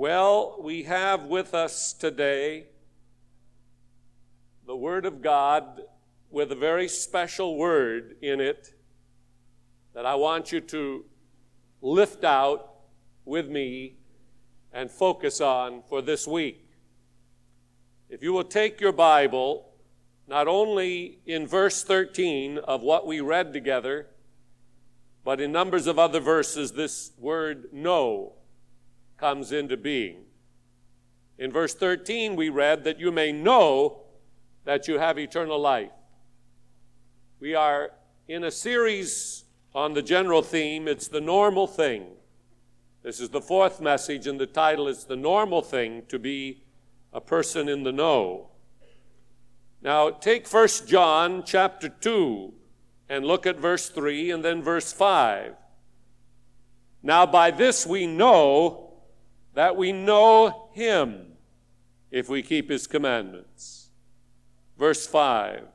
Well, we have with us today the Word of God with a very special word in it that I want you to lift out with me and focus on for this week. If you will take your Bible, not only in verse 13 of what we read together, but in numbers of other verses, this word know comes into being. In verse 13, we read that you may know that you have eternal life. We are in a series on the general theme, it's the normal thing. This is the fourth message, and the title is The Normal Thing to Be a Person in the Know. Now, take 1 John chapter 2 and look at verse 3 and then verse 5. Now, by this we know that we know him if we keep his commandments. Verse 5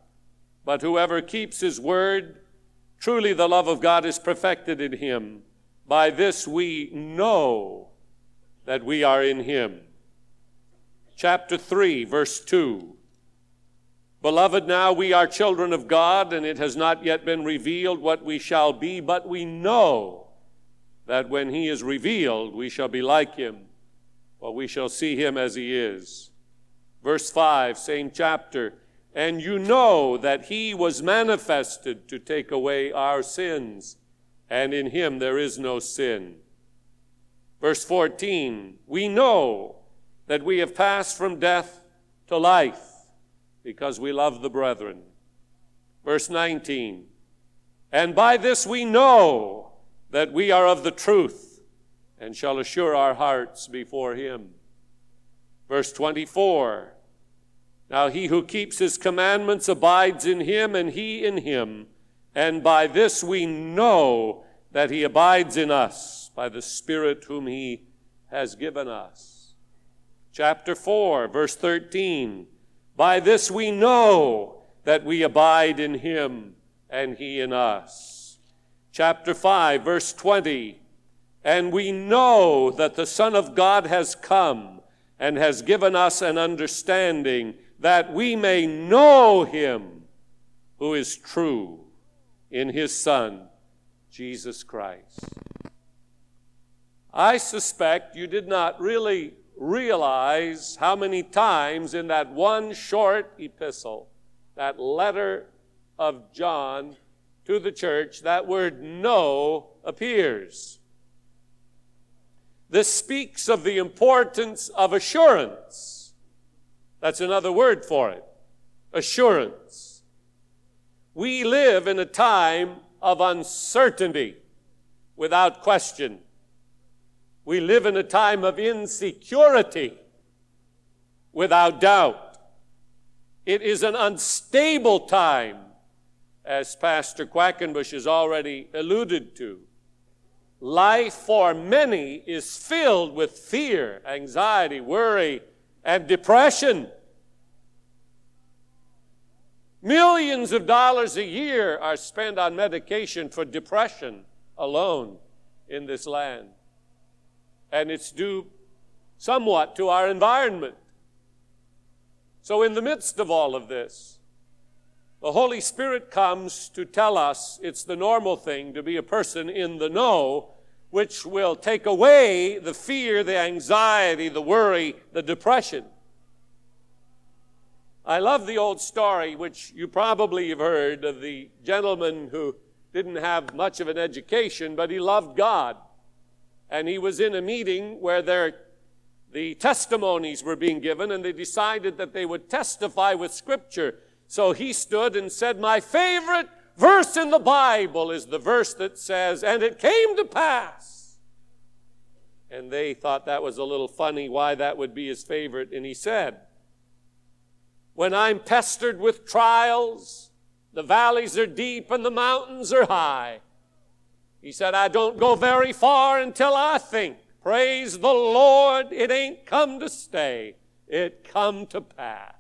But whoever keeps his word, truly the love of God is perfected in him. By this we know that we are in him. Chapter 3, verse 2. Beloved, now we are children of God, and it has not yet been revealed what we shall be, but we know that when he is revealed, we shall be like him, for we shall see him as he is. Verse 5, same chapter. And you know that he was manifested to take away our sins, and in him there is no sin. Verse 14, we know that we have passed from death to life because we love the brethren. Verse 19, and by this we know that we are of the truth and shall assure our hearts before him. Verse 24, now he who keeps his commandments abides in him, and he in him. And by this we know that he abides in us, by the Spirit whom he has given us. Chapter 4, verse 13. By this we know that we abide in him, and he in us. Chapter 5, verse 20. And we know that the Son of God has come and has given us an understanding that we may know him who is true in his Son, Jesus Christ. I suspect you did not really realize how many times in that one short epistle, that letter of John to the church, that word know appears. This speaks of the importance of assurance that's another word for it assurance. We live in a time of uncertainty without question. We live in a time of insecurity without doubt. It is an unstable time, as Pastor Quackenbush has already alluded to. Life for many is filled with fear, anxiety, worry, and depression. Millions of dollars a year are spent on medication for depression alone in this land. And it's due somewhat to our environment. So, in the midst of all of this, the Holy Spirit comes to tell us it's the normal thing to be a person in the know, which will take away the fear, the anxiety, the worry, the depression. I love the old story, which you probably have heard, of the gentleman who didn't have much of an education, but he loved God. And he was in a meeting where there, the testimonies were being given, and they decided that they would testify with Scripture. So he stood and said, My favorite verse in the Bible is the verse that says, And it came to pass. And they thought that was a little funny why that would be his favorite. And he said, when I'm pestered with trials, the valleys are deep and the mountains are high. He said, I don't go very far until I think, praise the Lord, it ain't come to stay, it come to pass.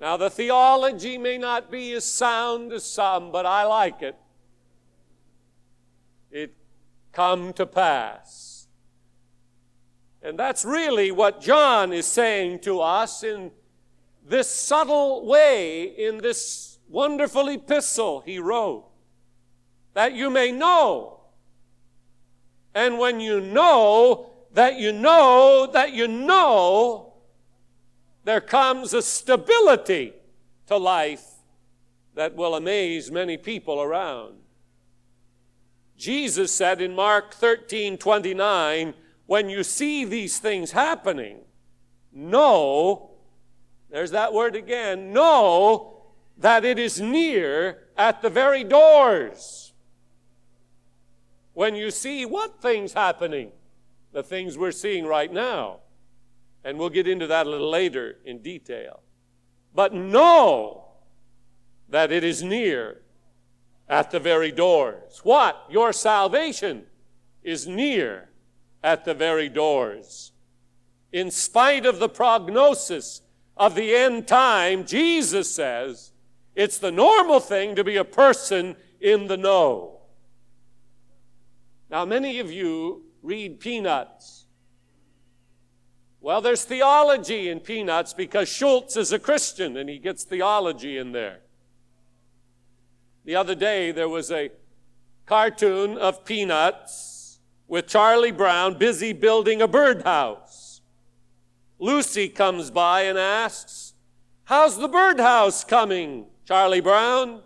Now, the theology may not be as sound as some, but I like it. It come to pass. And that's really what John is saying to us in this subtle way, in this wonderful epistle he wrote, that you may know. And when you know that you know that you know, there comes a stability to life that will amaze many people around. Jesus said in Mark 13 29, when you see these things happening, know, there's that word again, know that it is near at the very doors. When you see what things happening? The things we're seeing right now. And we'll get into that a little later in detail. But know that it is near at the very doors. What? Your salvation is near at the very doors. In spite of the prognosis of the end time, Jesus says it's the normal thing to be a person in the know. Now, many of you read Peanuts. Well, there's theology in Peanuts because Schulz is a Christian and he gets theology in there. The other day, there was a cartoon of Peanuts with Charlie Brown busy building a birdhouse. Lucy comes by and asks, How's the birdhouse coming, Charlie Brown?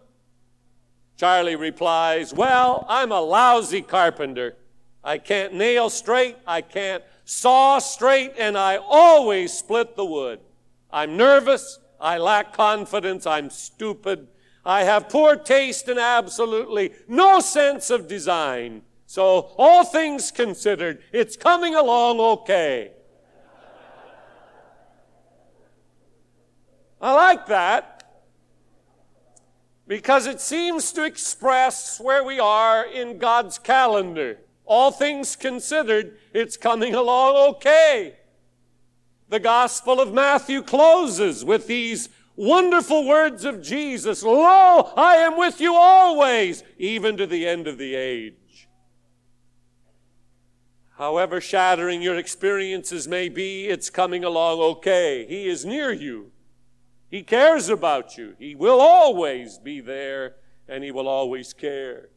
Charlie replies, Well, I'm a lousy carpenter. I can't nail straight, I can't saw straight, and I always split the wood. I'm nervous, I lack confidence, I'm stupid, I have poor taste and absolutely no sense of design. So, all things considered, it's coming along okay. I like that because it seems to express where we are in God's calendar. All things considered, it's coming along okay. The Gospel of Matthew closes with these wonderful words of Jesus Lo, I am with you always, even to the end of the age. However shattering your experiences may be, it's coming along okay. He is near you. He cares about you. He will always be there and He will always care.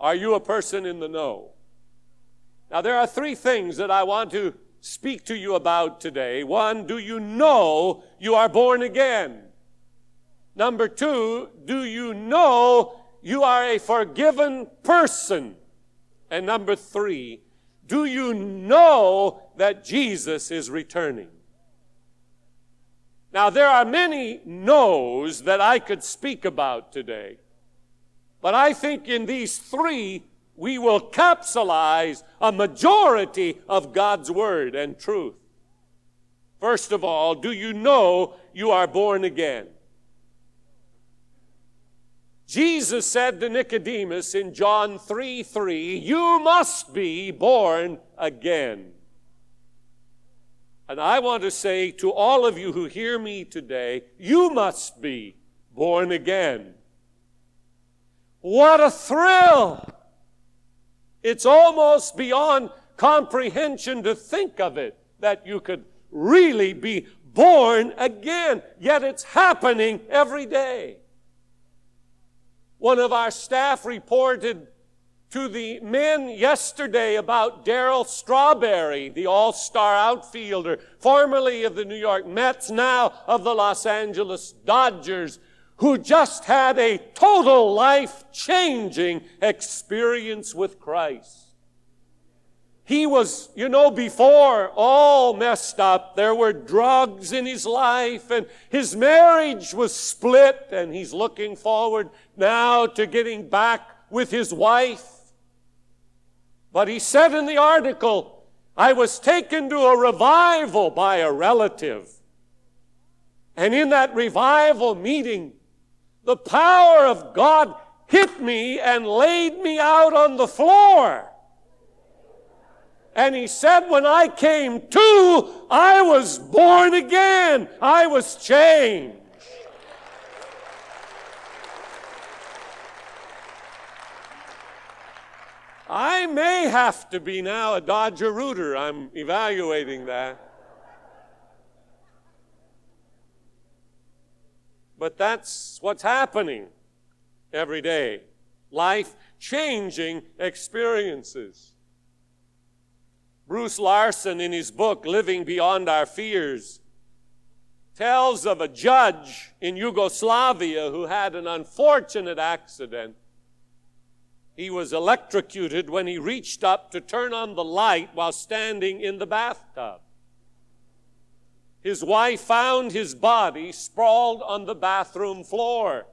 Are you a person in the know? Now, there are three things that I want to speak to you about today. One, do you know you are born again? Number two, do you know you are a forgiven person? And number three, do you know that Jesus is returning? Now, there are many no's that I could speak about today, but I think in these three we will capsulize a majority of God's Word and truth. First of all, do you know you are born again? Jesus said to Nicodemus in John 3 3, You must be born again. And I want to say to all of you who hear me today, you must be born again. What a thrill! It's almost beyond comprehension to think of it that you could really be born again. Yet it's happening every day. One of our staff reported to the men yesterday about Darryl Strawberry, the all star outfielder, formerly of the New York Mets, now of the Los Angeles Dodgers, who just had a total life changing experience with Christ. He was, you know, before all messed up. There were drugs in his life and his marriage was split and he's looking forward now to getting back with his wife. But he said in the article, I was taken to a revival by a relative. And in that revival meeting, the power of God hit me and laid me out on the floor. And he said, when I came to, I was born again. I was changed. I may have to be now a Dodger rooter. I'm evaluating that. But that's what's happening every day. Life changing experiences. Bruce Larson, in his book, Living Beyond Our Fears, tells of a judge in Yugoslavia who had an unfortunate accident. He was electrocuted when he reached up to turn on the light while standing in the bathtub. His wife found his body sprawled on the bathroom floor.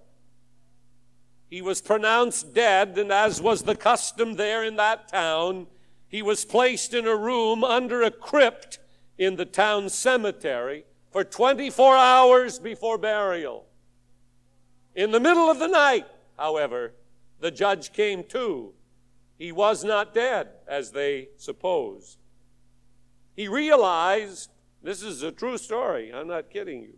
He was pronounced dead, and as was the custom there in that town, he was placed in a room under a crypt in the town cemetery for 24 hours before burial. In the middle of the night, however, the judge came to. He was not dead, as they supposed. He realized this is a true story, I'm not kidding you.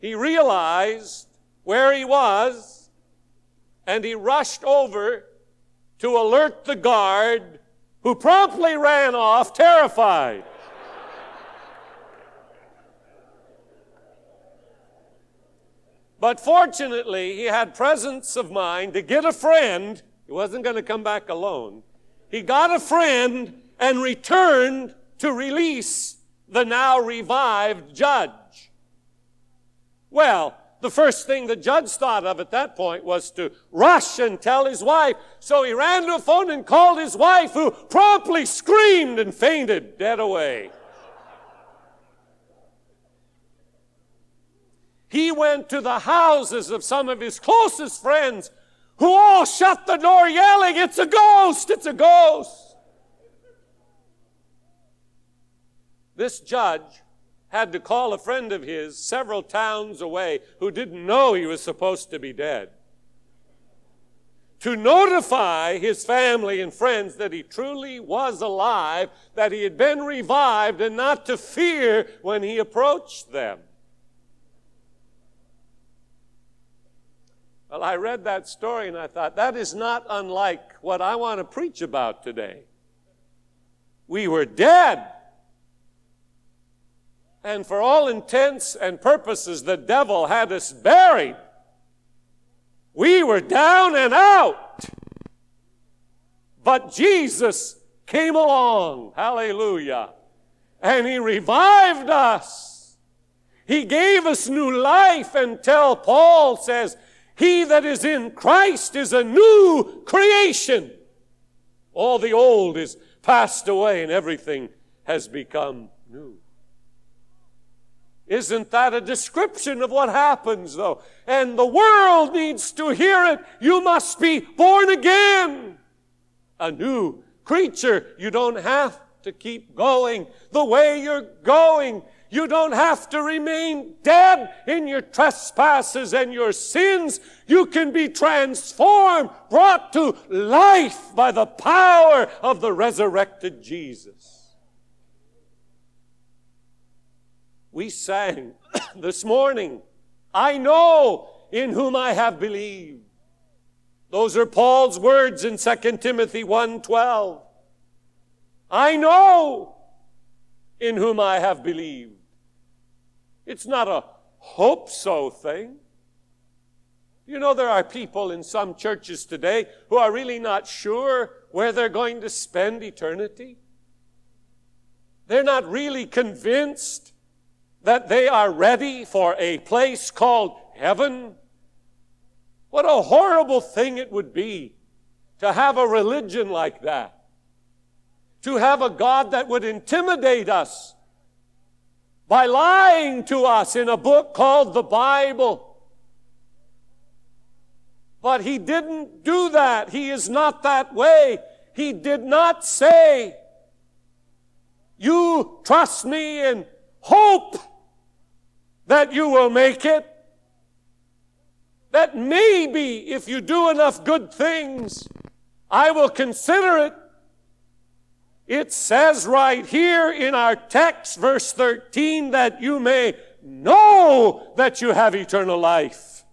He realized where he was and he rushed over to alert the guard, who promptly ran off terrified. But fortunately, he had presence of mind to get a friend. He wasn't going to come back alone. He got a friend and returned to release the now revived judge. Well, the first thing the judge thought of at that point was to rush and tell his wife. So he ran to the phone and called his wife, who promptly screamed and fainted dead away. He went to the houses of some of his closest friends who all shut the door yelling, It's a ghost! It's a ghost! This judge had to call a friend of his several towns away who didn't know he was supposed to be dead to notify his family and friends that he truly was alive, that he had been revived, and not to fear when he approached them. Well, I read that story and I thought, that is not unlike what I want to preach about today. We were dead. And for all intents and purposes, the devil had us buried. We were down and out. But Jesus came along. Hallelujah. And he revived us. He gave us new life until Paul says, He that is in Christ is a new creation. All the old is passed away and everything has become. Isn't that a description of what happens, though? And the world needs to hear it. You must be born again. A new creature. You don't have to keep going the way you're going. You don't have to remain dead in your trespasses and your sins. You can be transformed, brought to life by the power of the resurrected Jesus. We sang this morning, I know in whom I have believed. Those are Paul's words in 2 Timothy 1:12. I know in whom I have believed. It's not a hope so thing. You know, there are people in some churches today who are really not sure where they're going to spend eternity. They're not really convinced that they are ready for a place called heaven? What a horrible thing it would be to have a religion like that. To have a God that would intimidate us by lying to us in a book called the Bible. But he didn't do that. He is not that way. He did not say, You trust me and hope that you will make it. That maybe if you do enough good things, I will consider it. It says right here in our text, verse 13, that you may know that you have eternal life.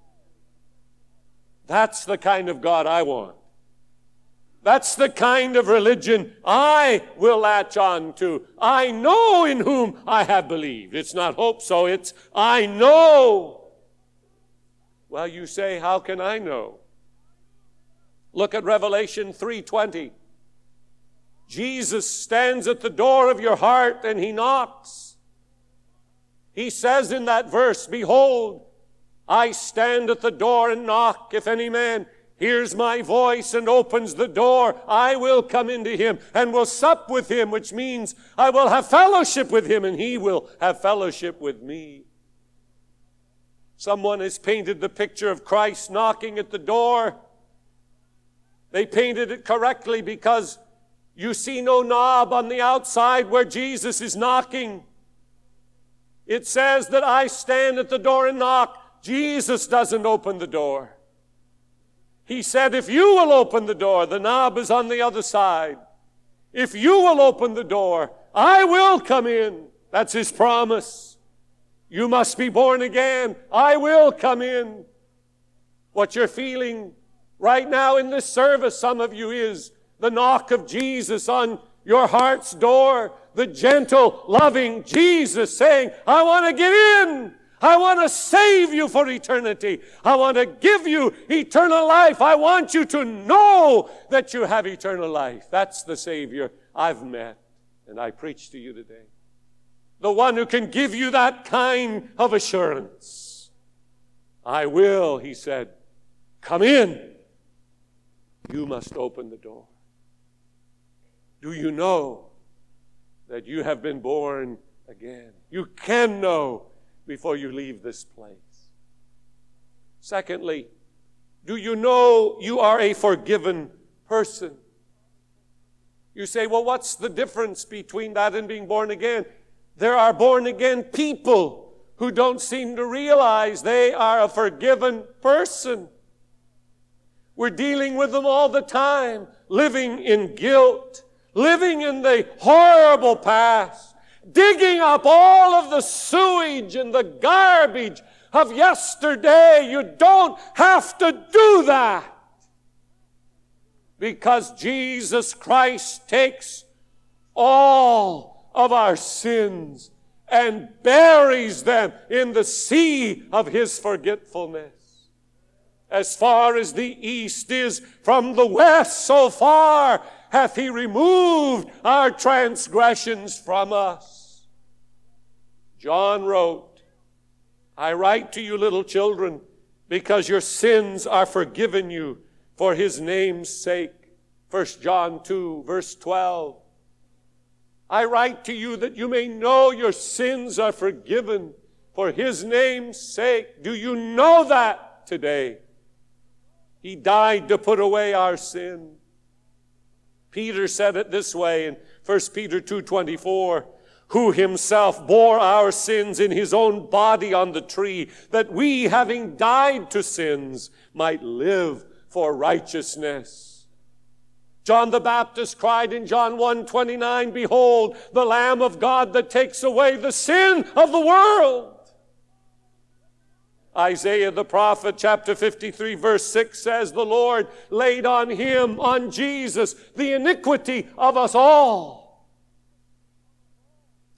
That's the kind of God I want. That's the kind of religion I will latch on to. I know in whom I have believed. It's not hope so, it's I know. Well, you say, how can I know? Look at Revelation 3:20. Jesus stands at the door of your heart and he knocks. He says in that verse, Behold, I stand at the door and knock. If any man hears my voice and opens the door, I will come into him and will sup with him, which means I will have fellowship with him and he will have fellowship with me. Someone has painted the picture of Christ knocking at the door. They painted it correctly because you see no knob on the outside where Jesus is knocking. It says that I stand at the door and knock. Jesus doesn't open the door. He said, If you will open the door, the knob is on the other side. If you will open the door, I will come in. That's his promise. You must be born again. I will come in. What you're feeling right now in this service, some of you, is the knock of Jesus on your heart's door. The gentle, loving Jesus saying, I want to get in. I want to save you for eternity. I want to give you eternal life. I want you to know that you have eternal life. That's the Savior I've met, and I preach to you today. The one who can give you that kind of assurance. I will, he said, come in. You must open the door. Do you know that you have been born again? You can know before you leave this place. Secondly, do you know you are a forgiven person? You say, well, what's the difference between that and being born again? There are born again people who don't seem to realize they are a forgiven person. We're dealing with them all the time, living in guilt, living in the horrible past digging up all of the sewage and the garbage of yesterday. You don't have to do that. Because Jesus Christ takes all of our sins and buries them in the sea of His forgetfulness. As far as the east is from the west, so far hath he removed our transgressions from us. John wrote, I write to you, little children, because your sins are forgiven you for his name's sake. 1 John 2, verse 12. I write to you that you may know your sins are forgiven for his name's sake. Do you know that today? He died to put away our sin. Peter said it this way in 1 Peter 2:24, who himself bore our sins in his own body on the tree, that we, having died to sins, might live for righteousness. John the Baptist cried in John 1:29, behold, the lamb of God that takes away the sin of the world. Isaiah the prophet, chapter 53, verse 6 says, The Lord laid on him, on Jesus, the iniquity of us all.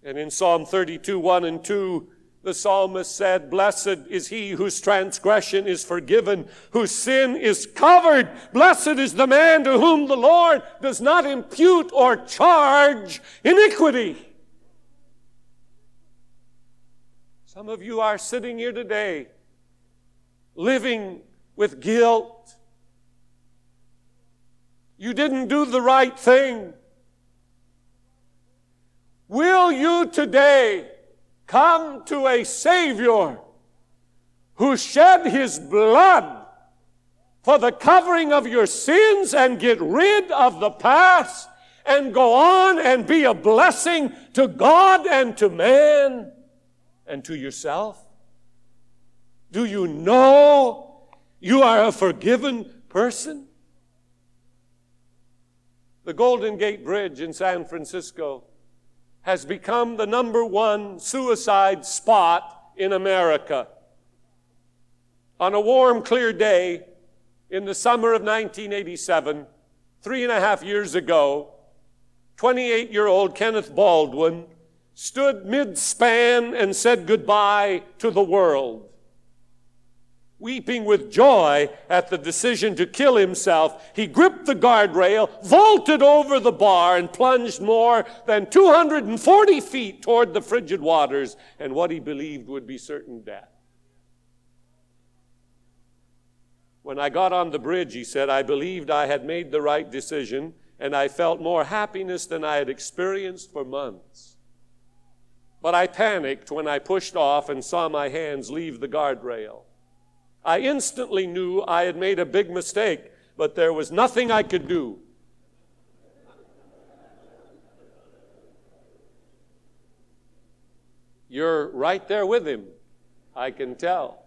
And in Psalm 32, 1 and 2, the psalmist said, Blessed is he whose transgression is forgiven, whose sin is covered. Blessed is the man to whom the Lord does not impute or charge iniquity. Some of you are sitting here today living with guilt. You didn't do the right thing. Will you today come to a Savior who shed his blood for the covering of your sins and get rid of the past and go on and be a blessing to God and to man and to yourself? Do you know you are a forgiven person? The Golden Gate Bridge in San Francisco has become the number one suicide spot in America. On a warm, clear day in the summer of 1987, three and a half years ago, 28 year old Kenneth Baldwin stood mid span and said goodbye to the world. Weeping with joy at the decision to kill himself, he gripped the guardrail, vaulted over the bar, and plunged more than 240 feet toward the frigid waters and what he believed would be certain death. When I got on the bridge, he said, I believed I had made the right decision, and I felt more happiness than I had experienced for months. But I panicked when I pushed off and saw my hands leave the guardrail. I instantly knew I had made a big mistake, but there was nothing I could do. You're right there with him, I can tell.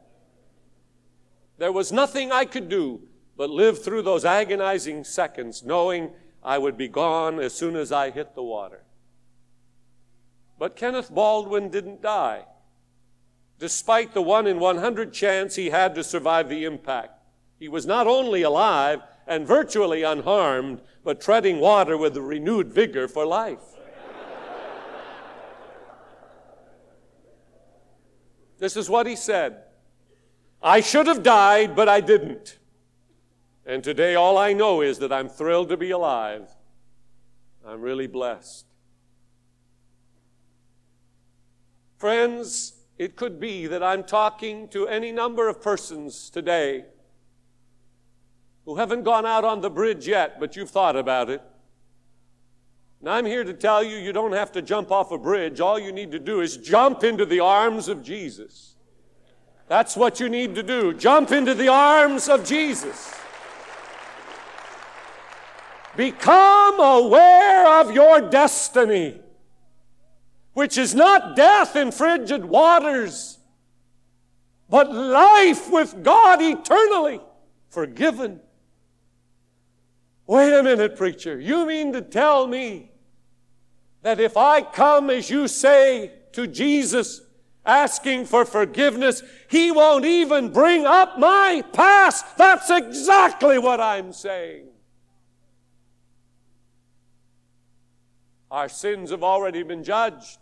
There was nothing I could do but live through those agonizing seconds, knowing I would be gone as soon as I hit the water. But Kenneth Baldwin didn't die, despite the one in 100 chance he had to survive the impact. He was not only alive and virtually unharmed, but treading water with renewed vigor for life. this is what he said I should have died, but I didn't. And today, all I know is that I'm thrilled to be alive. I'm really blessed. Friends, it could be that I'm talking to any number of persons today who haven't gone out on the bridge yet, but you've thought about it. And I'm here to tell you, you don't have to jump off a bridge. All you need to do is jump into the arms of Jesus. That's what you need to do. Jump into the arms of Jesus. Become aware of your destiny which is not death in frigid waters, but life with God eternally, forgiven. Wait a minute, preacher. You mean to tell me that if I come, as you say, to Jesus asking for forgiveness, He won't even bring up my past? That's exactly what I'm saying. Our sins have already been judged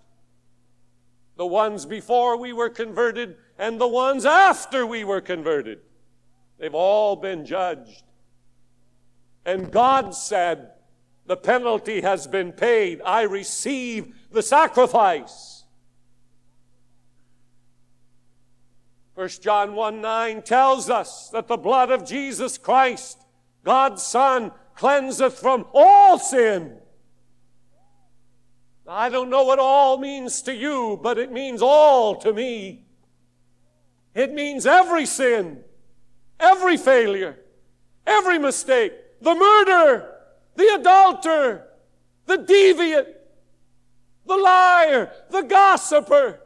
the ones before we were converted and the ones after we were converted. They've all been judged. And God said, The penalty has been paid. I receive the sacrifice. 1 John 1 9 tells us that the blood of Jesus Christ, God's Son, cleanseth from all sin. I don't know what all means to you, but it means all to me. It means every sin, every failure, every mistake, the murderer, the adulterer, the deviant, the liar, the gossiper,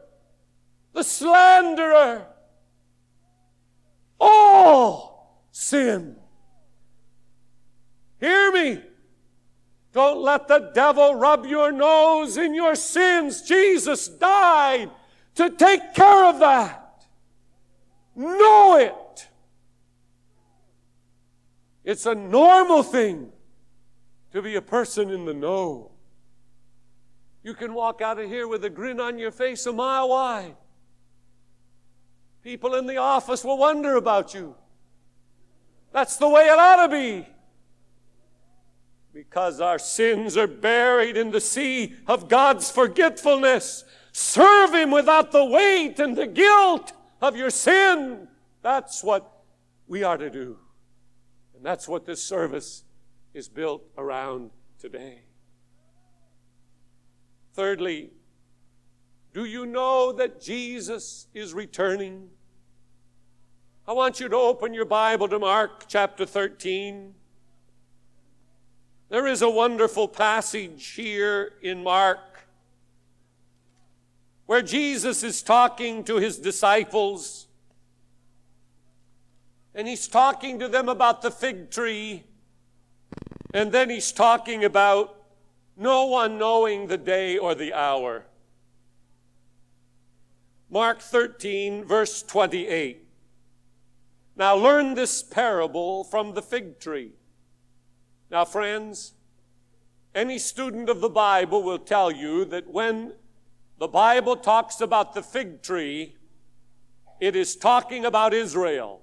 the slanderer. All sin. Hear me. Don't let the devil rub your nose in your sins. Jesus died to take care of that. Know it. It's a normal thing to be a person in the know. You can walk out of here with a grin on your face a mile wide. People in the office will wonder about you. That's the way it ought to be because our sins are buried in the sea of God's forgetfulness. Serve Him without the weight and the guilt of your sin. That's what we are to do. And that's what this service is built around today. Thirdly, do you know that Jesus is returning? I want you to open your Bible to Mark chapter 13. There is a wonderful passage here in Mark where Jesus is talking to his disciples. And he's talking to them about the fig tree. And then he's talking about no one knowing the day or the hour. Mark 13, verse 28. Now learn this parable from the fig tree. Now, friends, any student of the Bible will tell you that when the Bible talks about the fig tree, it is talking about Israel.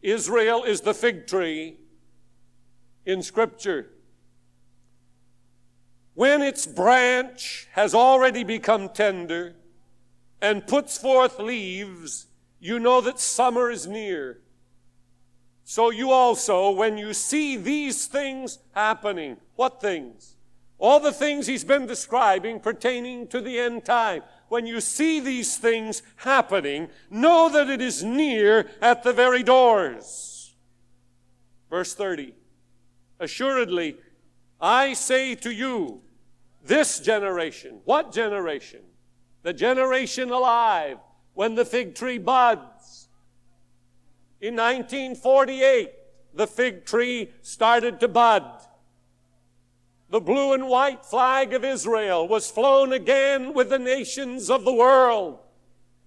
Israel is the fig tree in Scripture. When its branch has already become tender and puts forth leaves, you know that summer is near. So you also, when you see these things happening, what things? All the things he's been describing pertaining to the end time. When you see these things happening, know that it is near at the very doors. Verse 30. Assuredly, I say to you, this generation, what generation? The generation alive when the fig tree buds. In 1948, the fig tree started to bud. The blue and white flag of Israel was flown again with the nations of the world.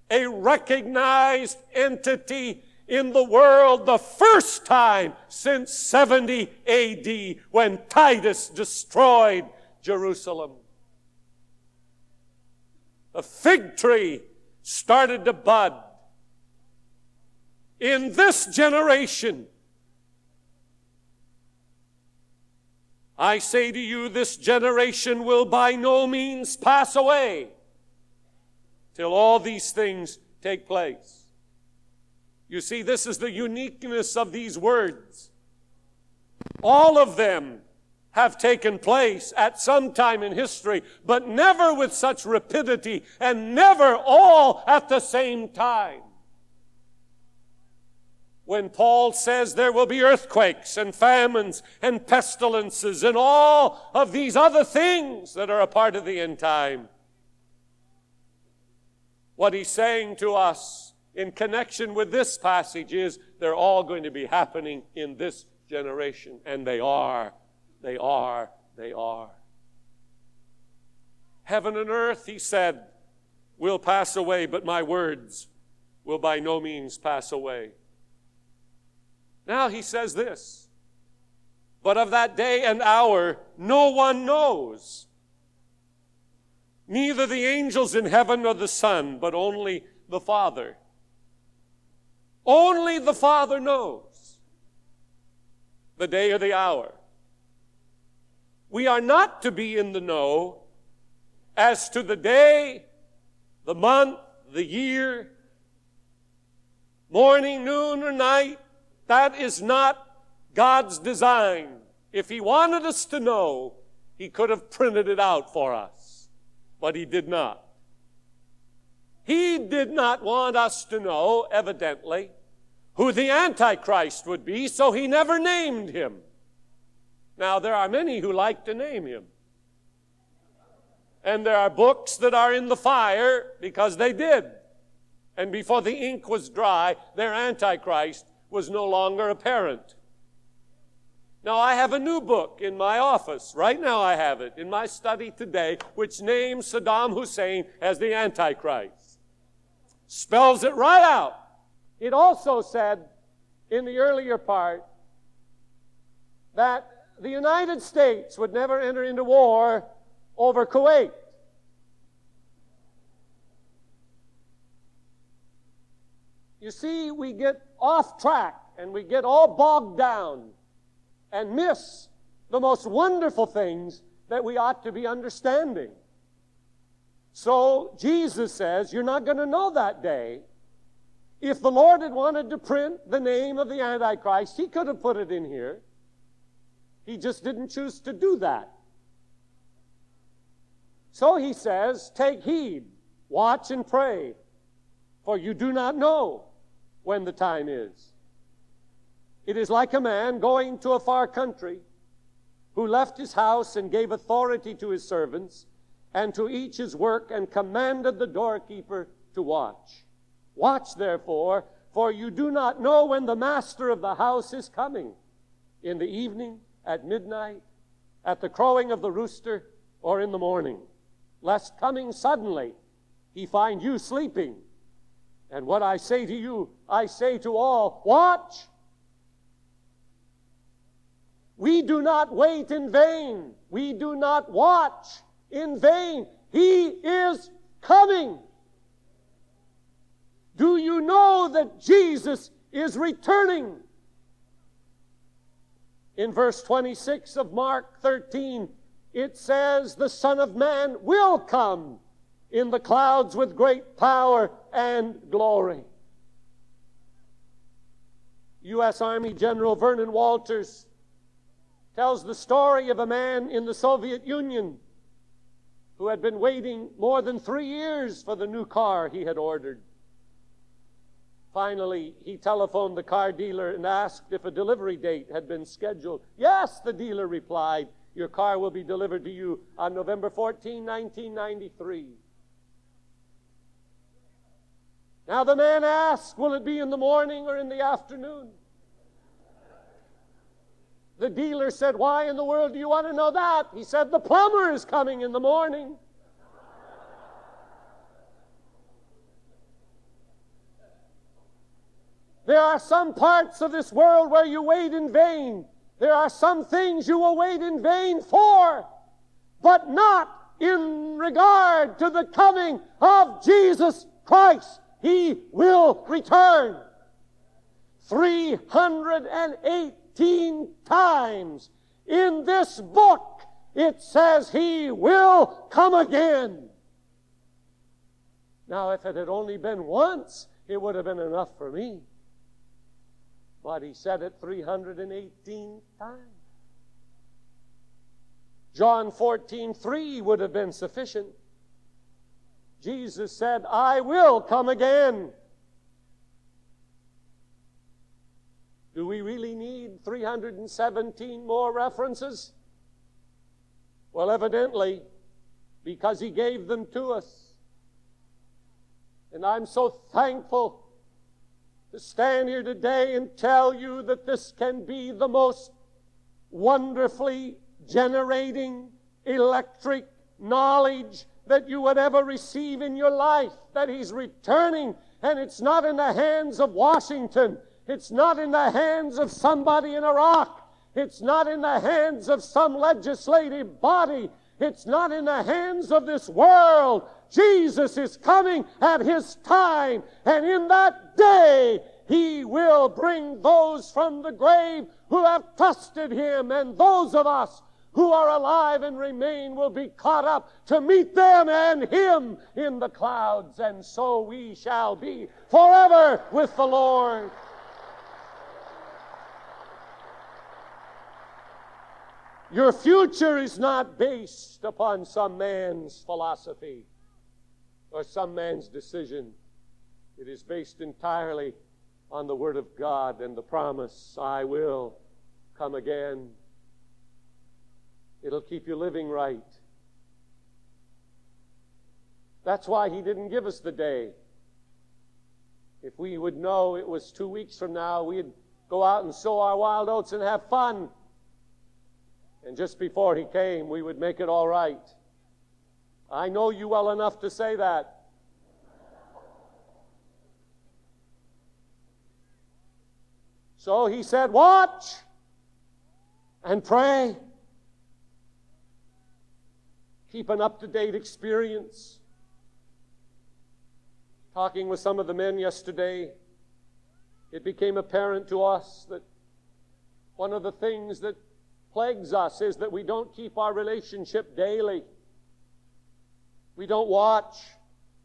A recognized entity in the world the first time since 70 AD when Titus destroyed Jerusalem. The fig tree started to bud. In this generation, I say to you, this generation will by no means pass away till all these things take place. You see, this is the uniqueness of these words. All of them have taken place at some time in history, but never with such rapidity and never all at the same time. When Paul says there will be earthquakes and famines and pestilences and all of these other things that are a part of the end time, what he's saying to us in connection with this passage is they're all going to be happening in this generation. And they are. They are. They are. Heaven and earth, he said, will pass away, but my words will by no means pass away. Now he says this, but of that day and hour no one knows, neither the angels in heaven nor the Son, but only the Father. Only the Father knows the day or the hour. We are not to be in the know as to the day, the month, the year, morning, noon, or night. That is not God's design. If He wanted us to know, He could have printed it out for us, but He did not. He did not want us to know, evidently, who the Antichrist would be, so he never named him. Now, there are many who like to name him. And there are books that are in the fire because they did. And before the ink was dry, their Antichrist was no longer apparent. Now, I have a new book in my office. Right now, I have it in my study today, which names Saddam Hussein as the Antichrist. Spells it right out. It also said in the earlier part that the United States would never enter into war over Kuwait. You see, we get off track and we get all bogged down and miss the most wonderful things that we ought to be understanding. So Jesus says, You're not going to know that day if the Lord had wanted to print the name of the Antichrist, he could have put it in here. He just didn't choose to do that. So he says, Take heed, watch and pray, for you do not know when the time is. It is like a man going to a far country who left his house and gave authority to his servants and to each his work and commanded the doorkeeper to watch. Watch therefore, for you do not know when the master of the house is coming in the evening, at midnight, at the crowing of the rooster, or in the morning, lest coming suddenly he find you sleeping. And what I say to you, I say to all watch. We do not wait in vain. We do not watch in vain. He is coming. Do you know that Jesus is returning? In verse 26 of Mark 13, it says, The Son of Man will come in the clouds with great power and glory. U.S. Army General Vernon Walters tells the story of a man in the Soviet Union who had been waiting more than three years for the new car he had ordered. Finally, he telephoned the car dealer and asked if a delivery date had been scheduled. Yes, the dealer replied. Your car will be delivered to you on November 14, 1993. Now the man asked, Will it be in the morning or in the afternoon? The dealer said, Why in the world do you want to know that? He said, The plumber is coming in the morning. There are some parts of this world where you wait in vain. There are some things you will wait in vain for, but not in regard to the coming of Jesus Christ. He will return. 318 times in this book it says he will come again. Now, if it had only been once, it would have been enough for me. But he said it 318 times. John 14, 3 would have been sufficient. Jesus said, I will come again. Do we really need 317 more references? Well, evidently, because he gave them to us. And I'm so thankful to stand here today and tell you that this can be the most wonderfully generating electric knowledge that you would ever receive in your life, that He's returning, and it's not in the hands of Washington, it's not in the hands of somebody in Iraq, it's not in the hands of some legislative body, it's not in the hands of this world. Jesus is coming at his time, and in that day, he will bring those from the grave who have trusted him, and those of us who are alive and remain will be caught up to meet them and him in the clouds, and so we shall be forever with the Lord. Your future is not based upon some man's philosophy or some man's decision. It is based entirely on the Word of God and the promise, I will come again. It'll keep you living right. That's why He didn't give us the day. If we would know it was two weeks from now, we'd go out and sow our wild oats and have fun. And just before He came, we would make it all right. I know you well enough to say that. So he said, Watch and pray. Keep an up to date experience. Talking with some of the men yesterday, it became apparent to us that one of the things that plagues us is that we don't keep our relationship daily. We don't watch.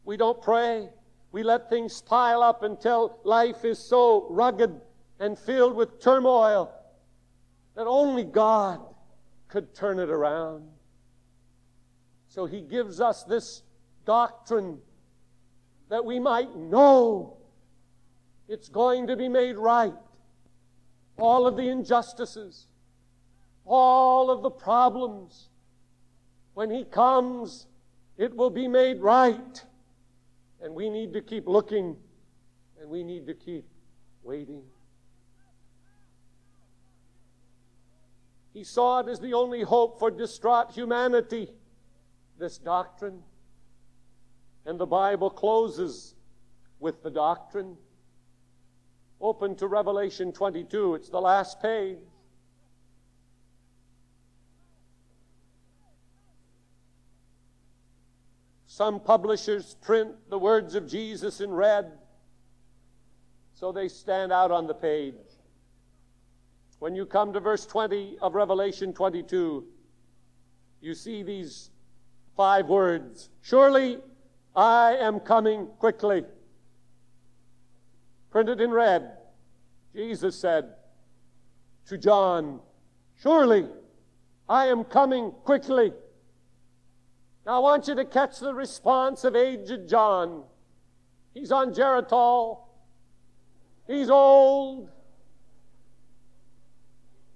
We don't pray. We let things pile up until life is so rugged and filled with turmoil that only God could turn it around. So he gives us this doctrine that we might know it's going to be made right. All of the injustices, all of the problems, when he comes, it will be made right. And we need to keep looking and we need to keep waiting. He saw it as the only hope for distraught humanity, this doctrine. And the Bible closes with the doctrine. Open to Revelation 22, it's the last page. Some publishers print the words of Jesus in red so they stand out on the page. When you come to verse 20 of Revelation 22, you see these five words Surely I am coming quickly. Printed in red, Jesus said to John, Surely I am coming quickly. Now I want you to catch the response of aged John. He's on Geritol. He's old.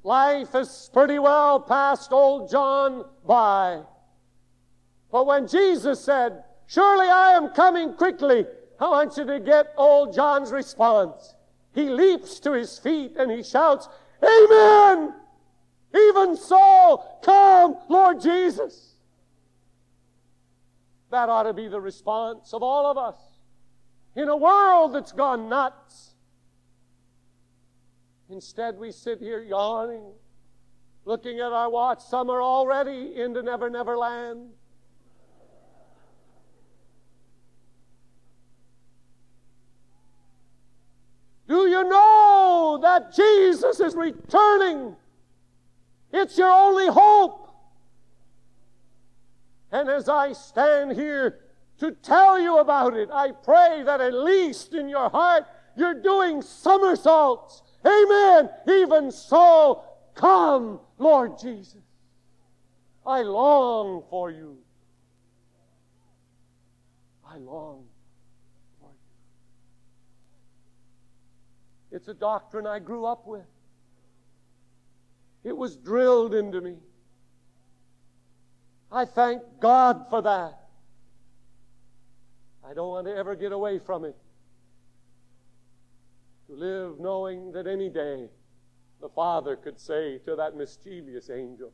Life is pretty well passed old John by. But when Jesus said, Surely I am coming quickly, I want you to get old John's response. He leaps to his feet and he shouts, Amen! Even so, come, Lord Jesus. That ought to be the response of all of us. In a world that's gone nuts, instead we sit here yawning, looking at our watch. Some are already into Never Never Land. Do you know Jesus is returning? It's your only hope. And as I stand here to tell you about it, I pray that at least in your heart you're doing somersaults. Amen. Even so, come, Lord Jesus. I long for you. I long for you. It's a doctrine I grew up with. It was drilled into me. I thank God for that. I don't want to ever get away from it. To live knowing that any day the Father could say to that mischievous angel,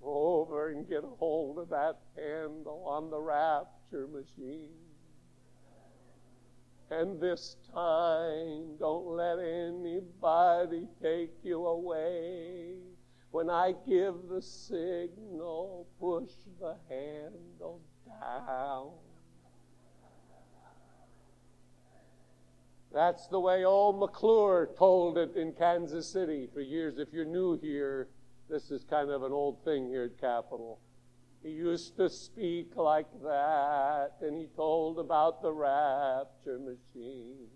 Go over and get a hold of that handle on the rapture machine. And this time, don't let anybody take you away. When I give the signal, push the handle down. That's the way old McClure told it in Kansas City for years. If you're new here, this is kind of an old thing here at Capital. He used to speak like that, and he told about the rapture machine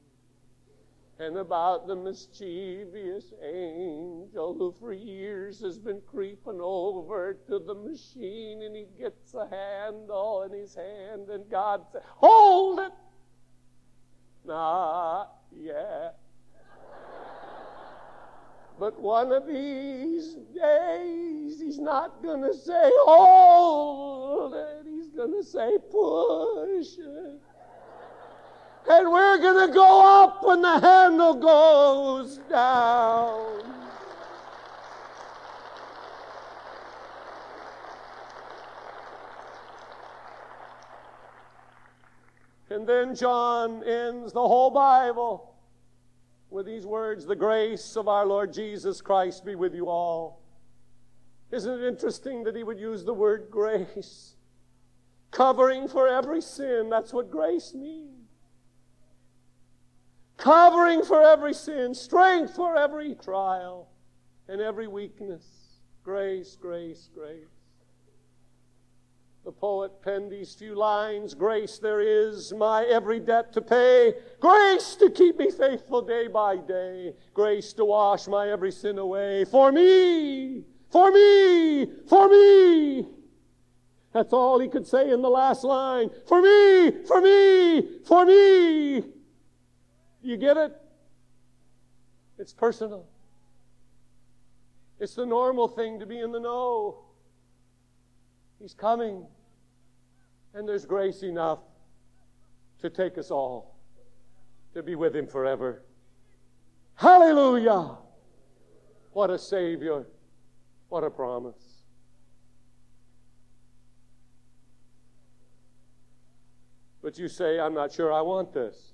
and about the mischievous angel who for years has been creeping over to the machine and he gets a handle in his hand and God says, Hold it! Not yet. But one of these days, he's not going to say, hold. He's going to say, push. And we're going to go up when the handle goes down. And then John ends the whole Bible with these words The grace of our Lord Jesus Christ be with you all. Isn't it interesting that he would use the word grace? Covering for every sin. That's what grace means. Covering for every sin, strength for every trial, and every weakness. Grace, grace, grace. The poet penned these few lines Grace there is, my every debt to pay. Grace to keep me faithful day by day. Grace to wash my every sin away. For me, for me, for me. That's all he could say in the last line. For me, for me, for me. You get it? It's personal. It's the normal thing to be in the know. He's coming. And there's grace enough to take us all to be with Him forever. Hallelujah! What a Savior. What a promise. But you say, I'm not sure I want this.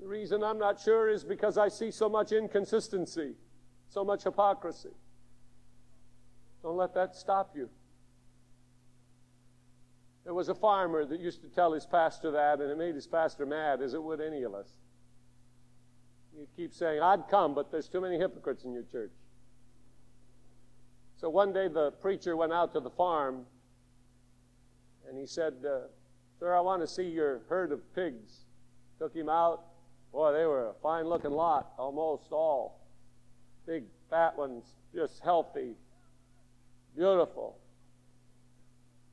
The reason I'm not sure is because I see so much inconsistency, so much hypocrisy. Don't let that stop you. There was a farmer that used to tell his pastor that, and it made his pastor mad, as it would any of us. He'd keep saying, I'd come, but there's too many hypocrites in your church. So one day the preacher went out to the farm and he said, uh, Sir, I want to see your herd of pigs. Took him out. Boy, they were a fine looking lot, almost all. Big, fat ones, just healthy, beautiful.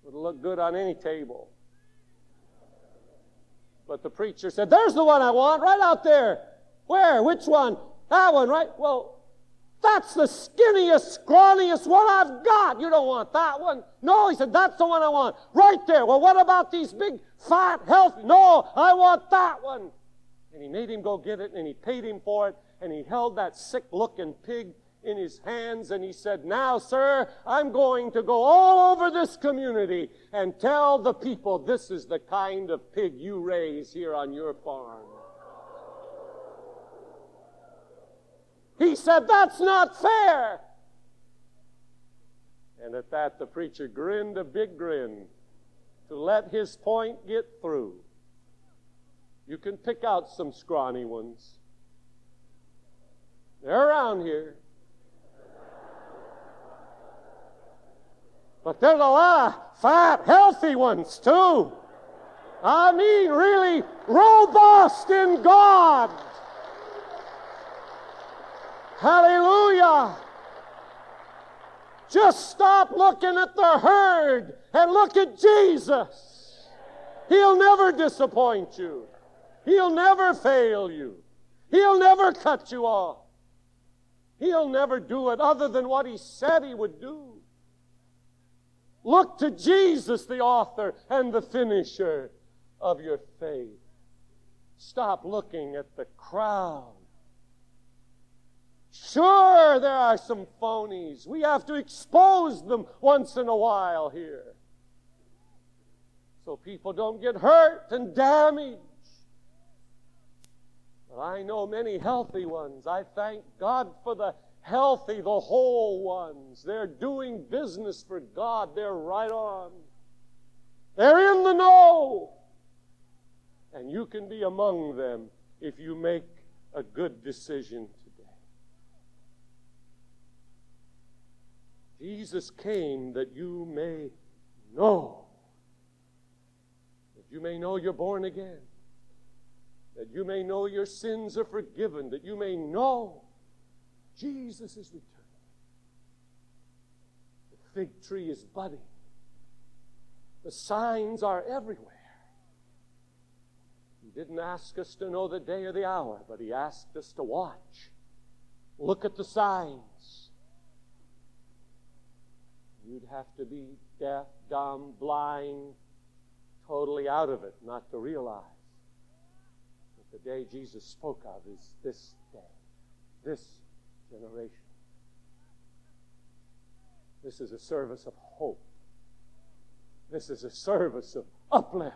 Would look good on any table. But the preacher said, There's the one I want, right out there. Where? Which one? That one, right? Well, that's the skinniest, scrawniest one I've got. You don't want that one. No, he said, that's the one I want. Right there. Well, what about these big, fat, healthy? No, I want that one. And he made him go get it, and he paid him for it, and he held that sick looking pig in his hands, and he said, Now, sir, I'm going to go all over this community and tell the people this is the kind of pig you raise here on your farm. He said, That's not fair. And at that, the preacher grinned a big grin to let his point get through. You can pick out some scrawny ones. They're around here. But there's a lot of fat, healthy ones too. I mean, really robust in God. Hallelujah. Just stop looking at the herd and look at Jesus. He'll never disappoint you. He'll never fail you. He'll never cut you off. He'll never do it other than what he said he would do. Look to Jesus, the author and the finisher of your faith. Stop looking at the crowd Sure, there are some phonies. We have to expose them once in a while here. So people don't get hurt and damaged. But I know many healthy ones. I thank God for the healthy, the whole ones. They're doing business for God. They're right on. They're in the know. And you can be among them if you make a good decision today. Jesus came that you may know. That you may know you're born again. That you may know your sins are forgiven. That you may know Jesus is returning. The fig tree is budding. The signs are everywhere. He didn't ask us to know the day or the hour, but He asked us to watch. Look at the signs. You'd have to be deaf, dumb, blind, totally out of it not to realize that the day Jesus spoke of is this day, this generation. This is a service of hope. This is a service of uplift.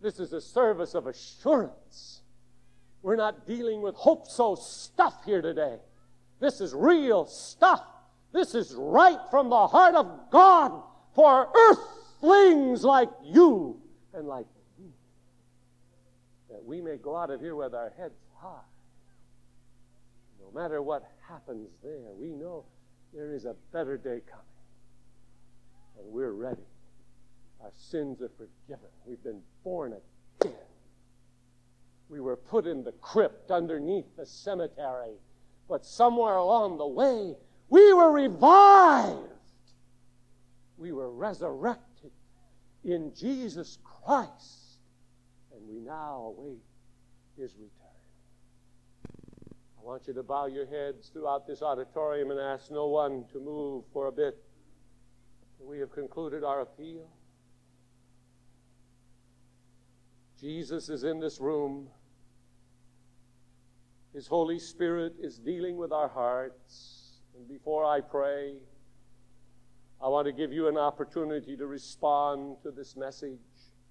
This is a service of assurance. We're not dealing with hope so stuff here today. This is real stuff. This is right from the heart of God for earthlings like you and like me. That we may go out of here with our heads high. No matter what happens there, we know there is a better day coming. And we're ready. Our sins are forgiven. We've been born again. We were put in the crypt underneath the cemetery. But somewhere along the way, we were revived. We were resurrected in Jesus Christ. And we now await his return. I want you to bow your heads throughout this auditorium and ask no one to move for a bit. We have concluded our appeal. Jesus is in this room. His Holy Spirit is dealing with our hearts. And before I pray, I want to give you an opportunity to respond to this message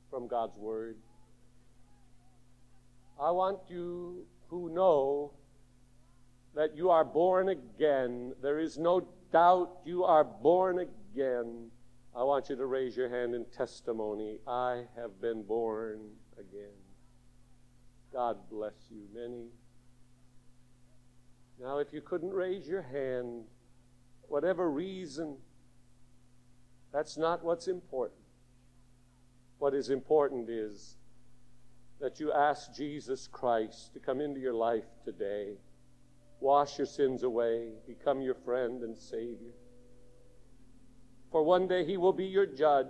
from God's Word. I want you who know that you are born again, there is no doubt you are born again, I want you to raise your hand in testimony. I have been born again. God bless you. Many. Now, if you couldn't raise your hand, whatever reason, that's not what's important. What is important is that you ask Jesus Christ to come into your life today, wash your sins away, become your friend and Savior. For one day He will be your judge.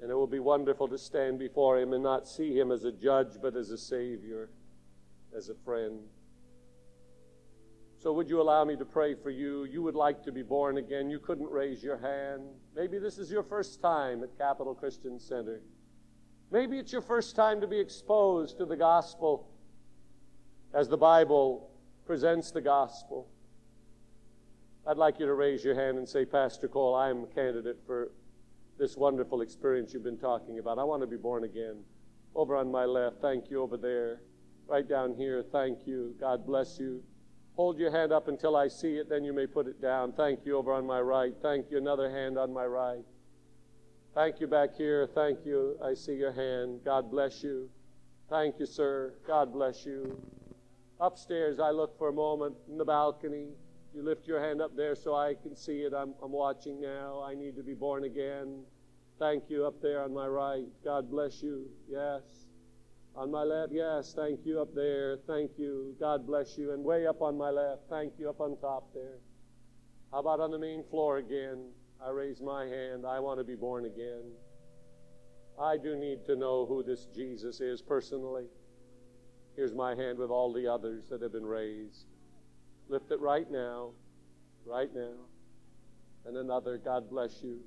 And it will be wonderful to stand before Him and not see Him as a judge, but as a Savior, as a friend. So, would you allow me to pray for you? You would like to be born again. You couldn't raise your hand. Maybe this is your first time at Capital Christian Center. Maybe it's your first time to be exposed to the gospel as the Bible presents the gospel. I'd like you to raise your hand and say, Pastor Cole, I am a candidate for this wonderful experience you've been talking about. I want to be born again. Over on my left, thank you. Over there, right down here, thank you. God bless you. Hold your hand up until I see it, then you may put it down. Thank you over on my right. Thank you. Another hand on my right. Thank you back here. Thank you. I see your hand. God bless you. Thank you, sir. God bless you. Upstairs, I look for a moment in the balcony. You lift your hand up there so I can see it. I'm, I'm watching now. I need to be born again. Thank you up there on my right. God bless you. Yes. On my left, yes. Thank you up there. Thank you. God bless you. And way up on my left, thank you up on top there. How about on the main floor again? I raise my hand. I want to be born again. I do need to know who this Jesus is personally. Here's my hand with all the others that have been raised. Lift it right now, right now. And another, God bless you.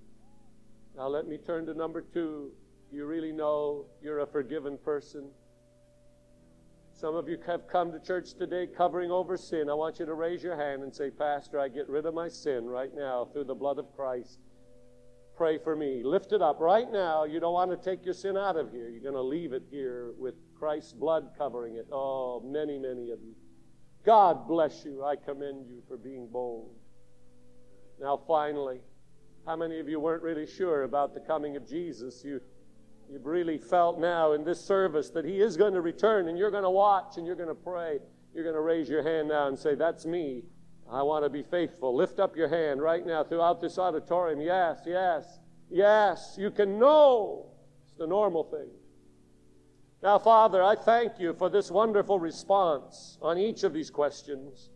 Now let me turn to number two. You really know you're a forgiven person. Some of you have come to church today covering over sin. I want you to raise your hand and say, Pastor, I get rid of my sin right now through the blood of Christ. Pray for me. Lift it up right now. You don't want to take your sin out of here. You're going to leave it here with Christ's blood covering it. Oh, many, many of you. God bless you. I commend you for being bold. Now, finally, how many of you weren't really sure about the coming of Jesus? You, you've really felt now in this service that He is going to return, and you're going to watch and you're going to pray. You're going to raise your hand now and say, That's me. I want to be faithful. Lift up your hand right now throughout this auditorium. Yes, yes, yes. You can know. It's the normal thing. Now, Father, I thank you for this wonderful response on each of these questions.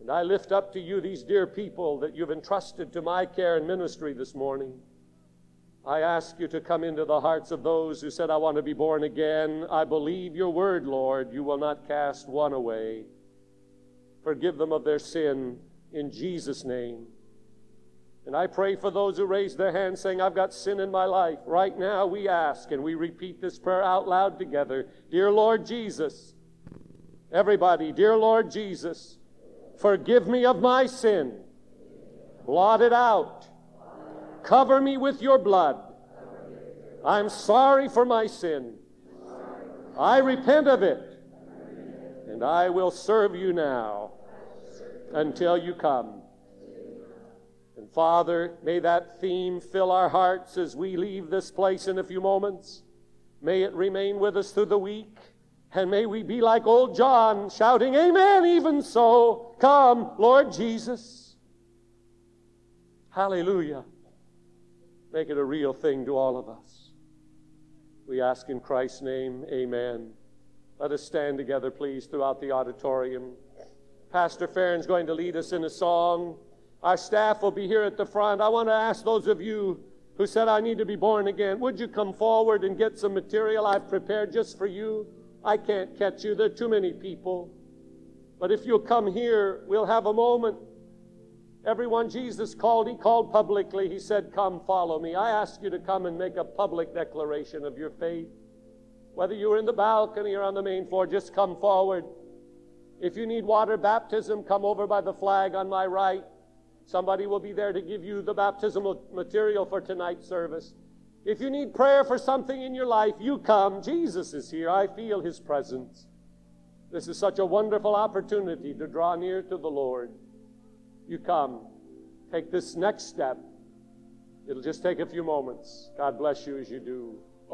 And I lift up to you these dear people that you've entrusted to my care and ministry this morning. I ask you to come into the hearts of those who said, I want to be born again. I believe your word, Lord. You will not cast one away. Forgive them of their sin in Jesus' name. And I pray for those who raise their hands saying, I've got sin in my life. Right now, we ask and we repeat this prayer out loud together Dear Lord Jesus, everybody, dear Lord Jesus, forgive me of my sin, blot it out, cover me with your blood. I'm sorry for my sin. I repent of it, and I will serve you now until you come. And Father, may that theme fill our hearts as we leave this place in a few moments. May it remain with us through the week. And may we be like old John shouting, Amen, even so. Come, Lord Jesus. Hallelujah. Make it a real thing to all of us. We ask in Christ's name, Amen. Let us stand together, please, throughout the auditorium. Pastor Farron's going to lead us in a song. Our staff will be here at the front. I want to ask those of you who said, I need to be born again, would you come forward and get some material I've prepared just for you? I can't catch you. There are too many people. But if you'll come here, we'll have a moment. Everyone Jesus called, he called publicly. He said, Come, follow me. I ask you to come and make a public declaration of your faith. Whether you're in the balcony or on the main floor, just come forward. If you need water baptism, come over by the flag on my right. Somebody will be there to give you the baptismal material for tonight's service. If you need prayer for something in your life, you come. Jesus is here. I feel his presence. This is such a wonderful opportunity to draw near to the Lord. You come. Take this next step It'll just take a few moments. God bless you as you do.